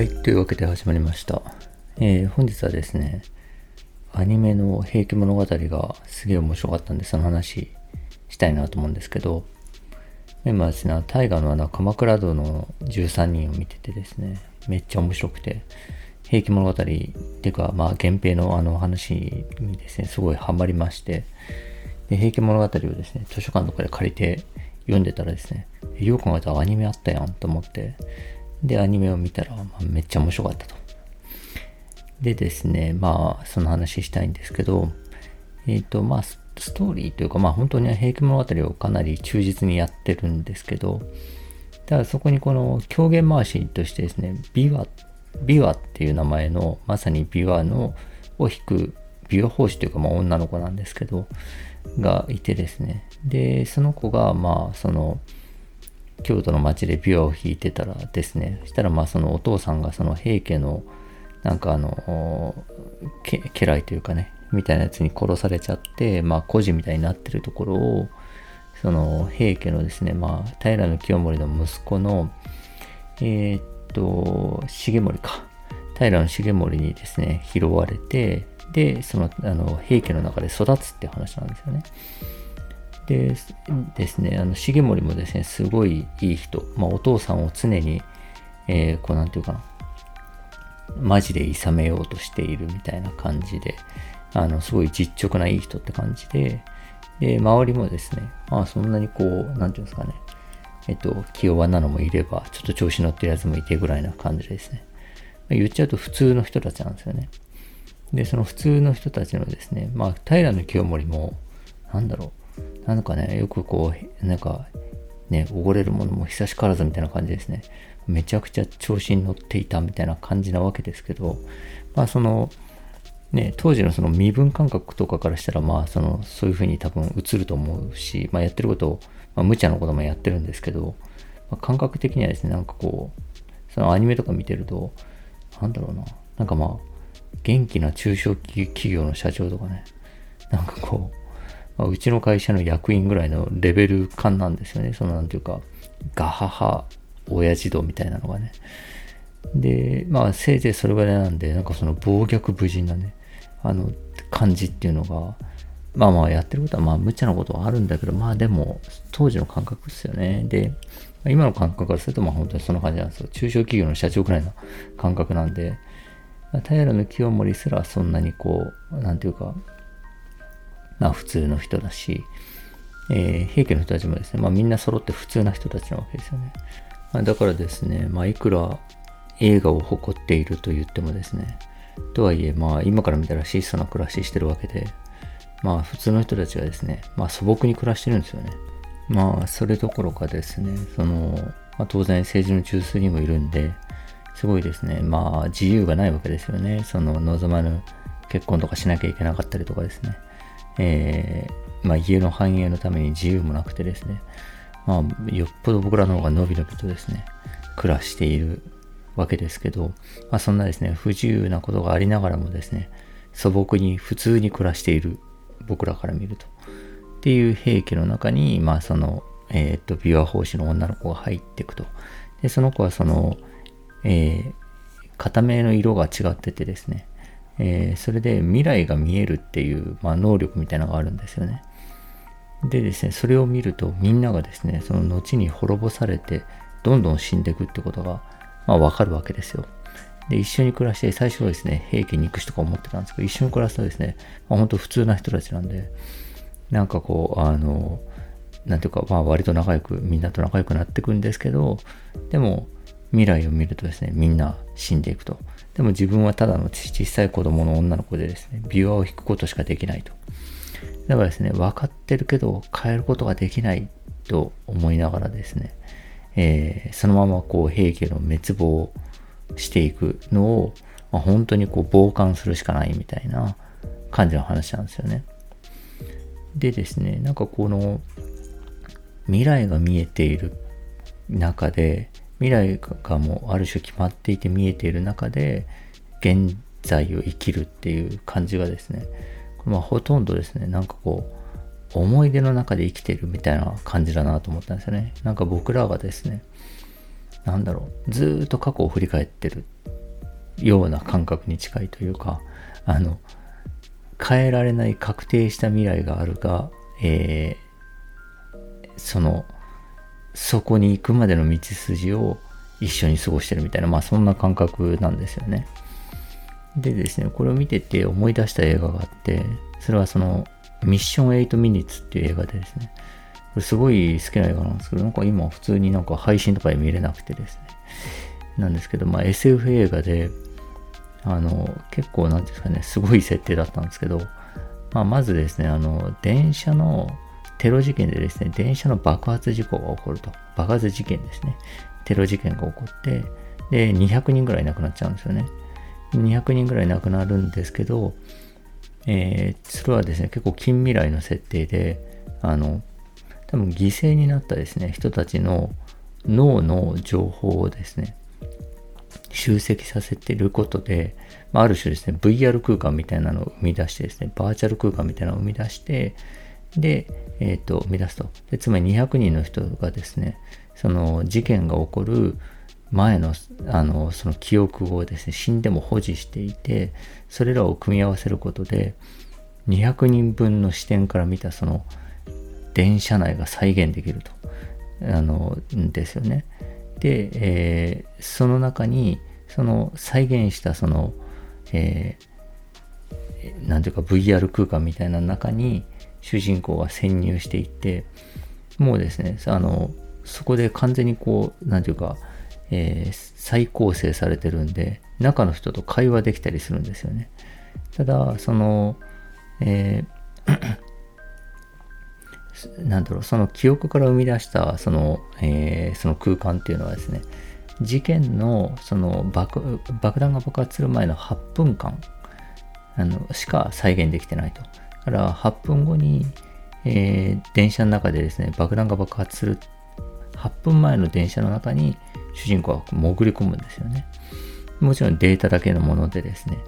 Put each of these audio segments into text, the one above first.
はい、というわけで始まりました。えー本日はですね、アニメの平家物語がすげえ面白かったんで、その話したいなと思うんですけど、今ですね、大河のあの鎌倉殿の13人を見ててですね、めっちゃ面白くて、平家物語っていうか、まあ、源平のあの話にですね、すごいハマりまして、で平家物語をですね、図書館とかで借りて読んでたらですね、よく考えたらアニメあったやんと思って、で、アニメを見たら、まあめっちゃ面白かったと。でですね、まあ、その話したいんですけど、えっ、と、まあ、スストーリーというか、まあ、本当に平家物語をかなり忠実にやってるんですけど、ただそこにこの狂言回しとしてですね、琵琶、琵琶っていう名前の、まさに琵琶のを弾く、琵琶法師というか、まあ、女の子なんですけど、がいてですね。で、その子が、まあ、その、京都の町で琵琶を弾いてたらですね、そしたらまあそのお父さんがその平家のなんかあの、家来というかね、みたいなやつに殺されちゃって、まあ孤児みたいになってるところを、その平家のですね、まあ平清盛の息子の、えーっと、重盛か。平重盛にですね、拾われて、で、その、あの、平家の中で育つって話なんですよね。でですね、あの重盛もですね、すごいいい人、まあ、お父さんを常に、えーこうなんていうかな、マジで諌めようとしているみたいな感じで、あの、すごい実直ないい人って感じで、で、周りもですね、まあそんなにこう、なんていうんですかね、えっと、気弱なのもいれば、ちょっと調子乗ってるやつもいてぐらいな感じですね。言っちゃうと普通の人たちなんですよね。で、その普通の人たちのですね、まあ、平清盛も、なんだろう、なんかね、よくこう、なんか、ね、おごれるものも久しからずみたいな感じですね。めちゃくちゃ調子に乗っていたみたいな感じなわけですけど、まあ、その、ね、当時のその身分感覚とかからしたら、まあ、その、そういうふうに多分映ると思うし、まあ、やってることを、まあ、無茶なこともやってるんですけど、まあ、感覚的にはですね、なんかこう、そのアニメとか見てると、なんだろうな、なんかまあ、元気な中小企業の社長とかね、なんかこう、まあうちの会社の役員ぐらいのレベル感なんですよね。そのなんていうか、ガハハ、親父道みたいなのがね。で、まあせいぜいそれぐらいなんで、なんかその暴虐無人なね、あの感じっていうのが、まあまあやってることはまあ無茶なことはあるんだけど、まあでも当時の感覚ですよね。で、今の感覚からするとまあ本当にそんな感じなんですよ。中小企業の社長くらいの感覚なんで、平清盛すらそんなにこう、なんていうか、まあ普通の人だし、えー平家の人たちもですね、まあみんな揃って普通な人たちなわけですよね。まあ、だからですね、まあいくら映画を誇っていると言ってもですね、とはいえまあ今から見たら質素な暮らししてるわけで、まあ普通の人たちがですね、まあ素朴に暮らしてるんですよね。まあそれどころかですね、その、まあ、当然政治の中枢にもいるんで、すごいですね、まあ自由がないわけですよね。その望まぬ結婚とかしなきゃいけなかったりとかですね。えーまあ家の繁栄のために自由もなくてですね、まあよっぽど僕らの方がのびのびとですね、暮らしているわけですけど、まあそんなですね、不自由なことがありながらもですね、素朴に普通に暮らしている僕らから見ると。っていう平家の中に、まあその、えっ、と、琵琶法師の女の子が入っていくと。で、その子はその、えー片目の色が違っててですね、えーそれで未来が見えるっていう、まあ、能力みたいなのがあるんですよね。でですね、それを見るとみんながですね、その後に滅ぼされて、どんどん死んでいくってことが、まあわかるわけですよ。で、一緒に暮らして、最初はですね、平家憎しとか思ってたんですけど、一緒に暮らすとですね、まあ、本当普通な人たちなんで、なんかこう、あの、なんていうか、まあ割と仲良く、みんなと仲良くなっていくんですけど、でも、未来を見るとですね、みんな死んでいくと。でも自分はただの小さい子供の女の子でですね、琵琶を弾くことしかできないと。だからですね、分かってるけど変えることができないと思いながらですね、えーそのままこう平家の滅亡していくのを、まあ、本当にこう傍観するしかないみたいな感じの話なんですよね。でですね、なんかこの未来が見えている中で、未来がもうある種決まっていて見えている中で、現在を生きるっていう感じがですね、まあほとんどですね、なんかこう、思い出の中で生きてるみたいな感じだなと思ったんですよね。なんか僕らがですね、なんだろう、ずっと過去を振り返ってるような感覚に近いというか、あの、変えられない確定した未来があるが、えー、その、そこに行くまでの道筋を一緒に過ごしてるみたいな、まあそんな感覚なんですよね。でですね、これを見てて思い出した映画があって、それはその、ミッション8ミニッツっていう映画でですね、これすごい好きな映画なんですけど、なんか今普通になんか配信とかで見れなくてですね、なんですけど、まあ SF 映画で、あの、結構なんですかね、すごい設定だったんですけど、まあまずですね、あの、電車のテロ事件でですね、電車の爆発事故が起こると。爆発事件ですね。テロ事件が起こって、で、200人ぐらい亡くなっちゃうんですよね。200人ぐらい亡くなるんですけど、えー、それはですね、結構近未来の設定で、あの、多分犠牲になったですね、人たちの脳の情報をですね、集積させてることで、まあ、ある種ですね、VR 空間みたいなのを生み出してですね、バーチャル空間みたいなのを生み出して、で、えっ、ー、と、生み出すと。でつまり200人の人がですね、その事件が起こる前の、あの、その記憶をですね、死んでも保持していて、それらを組み合わせることで、200人分の視点から見たその電車内が再現できると。あの、ですよね。で、えー、その中に、その再現したその、えー、なんていうか VR 空間みたいな中に、主人公が潜入していって、もうですね、あの、そこで完全にこう、なんていうか、えー、再構成されてるんで、中の人と会話できたりするんですよね。ただ、その、えー なんだろう、その記憶から生み出した、その、えー、その空間っていうのはですね、事件の、その爆、爆弾が爆発する前の8分間、あの、しか再現できてないと。だから8分後に、えー、電車の中でですね、爆弾が爆発する8分前の電車の中に主人公は潜り込むんですよね。もちろんデータだけのものでですね、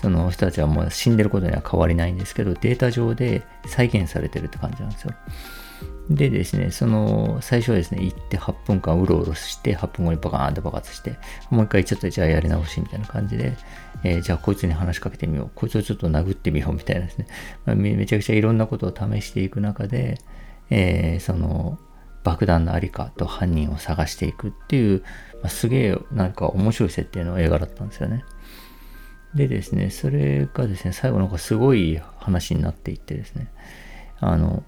その人たちはもう死んでることには変わりないんですけど、データ上で再現されてるって感じなんですよ。でですね、その、最初はですね、行って8分間うろうろして、8分後にバカーンと爆発して、もう一回ちょっとじゃあやり直しみたいな感じで、えー、じゃあこいつに話しかけてみよう。こいつをちょっと殴ってみようみたいなですね。まあ、めちゃくちゃいろんなことを試していく中で、えー、その、爆弾のありかと犯人を探していくっていう、まあ、すげえなんか面白い設定の映画だったんですよね。でですね、それがですね、最後なんかすごい話になっていってですね、あの、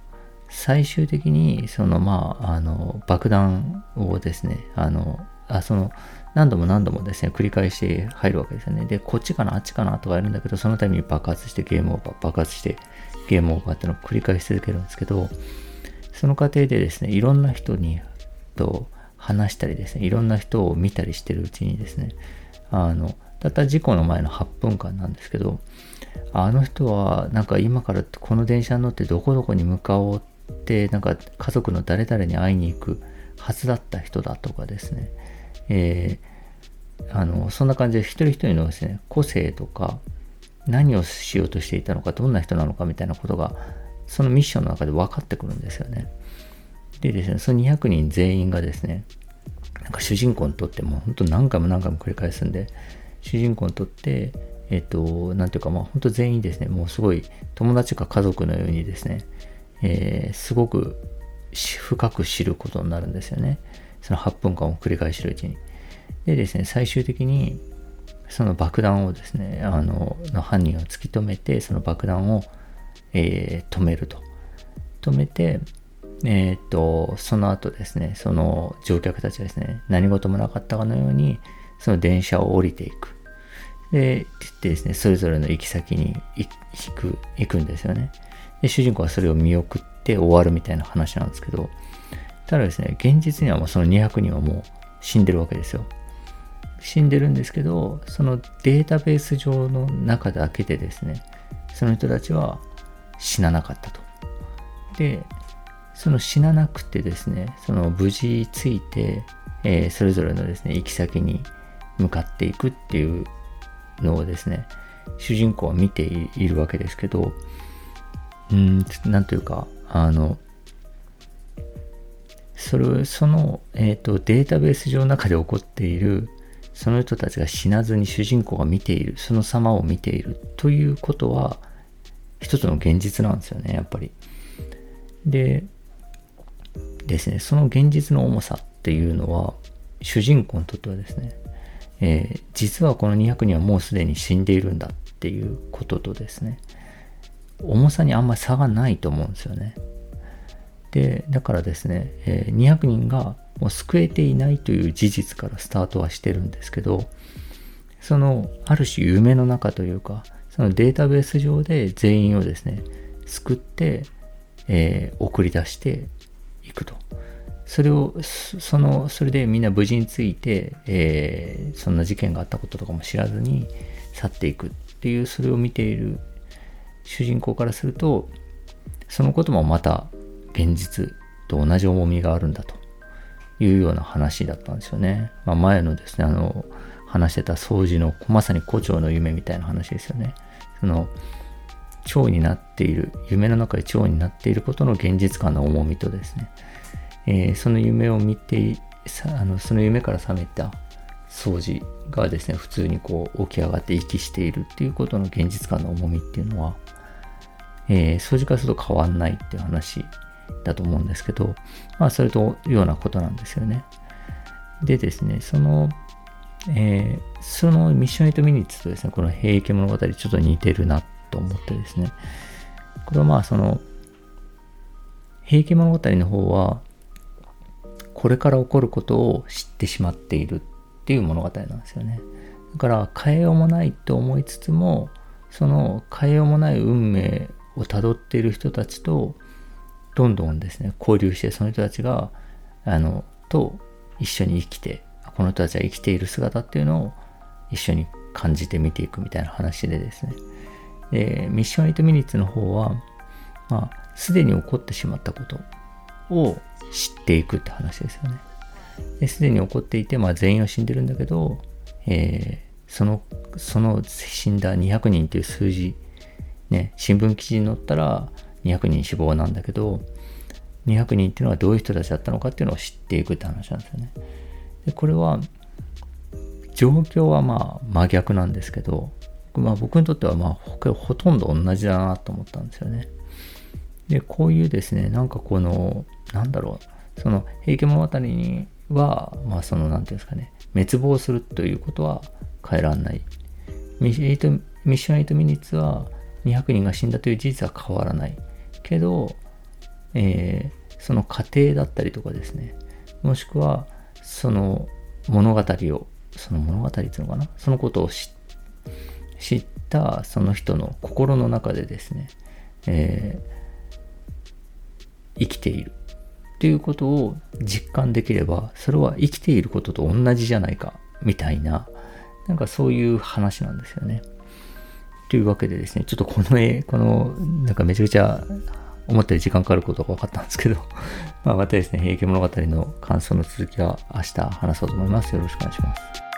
最終的に、その、まあ、あの、爆弾をですね、あの、あ、その、何度も何度もですね、繰り返して入るわけですよね。で、こっちかな、あっちかなとかやるんだけど、そのために爆発してゲームオーバー、爆発してゲームオーバーっていうのを繰り返し続けるんですけど、その過程でですね、いろんな人にと話したりですね、いろんな人を見たりしてるうちにですね、あの、たった事故の前の8分間なんですけど、あの人はなんか今からこの電車に乗ってどこどこに向かおうって、なんか家族の誰々に会いに行くはずだった人だとかですね、えー、あの、そんな感じで一人一人のですね、個性とか、何をしようとしていたのか、どんな人なのかみたいなことが、そのミッションの中で分かってくるんですよね。でですね、その200人全員がですね、なんか主人公にとっても本当何回も何回も繰り返すんで、主人公にとって、えっ、と、なんていうか、まあ本当全員ですね、もうすごい友達か家族のようにですね、えー、すごく深く知ることになるんですよね。その8分間を繰り返してるうちに。でですね、最終的にその爆弾をですね、あの、の犯人を突き止めて、その爆弾を、えー、止めると。止めて、えー、っと、その後ですね、その乗客たちはですね、何事もなかったかのように、その電車を降りていく。で、ってですね、それぞれの行き先に行く、行くんですよね。で、主人公はそれを見送って終わるみたいな話なんですけど、ただですね、現実にはもうその200人はもう死んでるわけですよ。死んでるんですけど、そのデータベース上の中だけでですね、その人たちは死ななかったと。で、その死ななくてですね、その無事ついて、えー、それぞれのですね、行き先に向かっていくっていうのをですね、主人公は見ているわけですけど、うん、なんというか、あの、それ、その、えっ、ー、と、データベース上の中で起こっている、その人たちが死なずに主人公が見ている、その様を見ているということは、一つの現実なんですよね、やっぱり。で、ですね、その現実の重さっていうのは、主人公にとってはですね、えー、実はこの200人はもうすでに死んでいるんだっていうこととですね、重さにあんまり差がないと思うんですよね。で、だからですね、え、200人がもう救えていないという事実からスタートはしてるんですけど、その、ある種夢の中というか、そのデータベース上で全員をですね、救って、えー、送り出していくと。それを、その、それでみんな無事について、えー、そんな事件があったこととかも知らずに去っていくっていう、それを見ている主人公からすると、そのこともまた現実と同じ重みがあるんだというような話だったんですよね。まあ、前のですね、あの、話してた掃除のまさに胡蝶の夢みたいな話ですよね。その、蝶になっている、夢の中で蝶になっていることの現実感の重みとですね、えー、その夢を見て、あのその夢から覚めた掃除がですね、普通にこう起き上がって息しているっていうことの現実感の重みっていうのは、えー、掃除からすると変わんないっていう話だと思うんですけど、まあ、それとようなことなんですよね。でですね、その、えー、そのミッション8ミニッツとですね、この平家物語ちょっと似てるなと思ってですね、これはまあその、平家物語の方は、これから起こることを知ってしまっているっていう物語なんですよね。だから変えようもないと思いつつも、その変えようもない運命をたどっている人たちとどんどんですね、交流して、その人たちが、あの、と一緒に生きて、この人たちは生きている姿っていうのを一緒に感じて見ていくみたいな話でですね。で、ミッション8ミニッツの方は、まあ、すでに起こってしまったことを知っていくって話ですよね。ですでに起こっていて、まあ全員は死んでるんだけど、えー、その、その死んだ200人っていう数字、ね、新聞記事に載ったら、200人死亡なんだけど、200人っていうのはどういう人たちだったのかっていうのを知っていくって話なんですよね。でこれは、状況はまあ真逆なんですけど、まあ僕にとってはまあほとんど同じだなと思ったんですよね。で、こういうですね、なんかこの、なんだろう、その平家物語には、まあその、なんていうんですかね、滅亡するということは変えらんない。ミッション8ミニッツは200人が死んだという事実は変わらない。けど、えー、その過程だったりとかですね、もしくはその物語を、その物語っていうのかな、そのことを知ったその人の心の中でですね、えー、生きているっていうことを実感できれば、それは生きていることと同じじゃないか、みたいな、なんかそういう話なんですよね。というわけでですね、ちょっとこの絵、この、なんかめちゃくちゃ思ったより時間かかることが分かったんですけど まあまたですね、平家物語の感想の続きは明日話そうと思います。よろしくお願いします。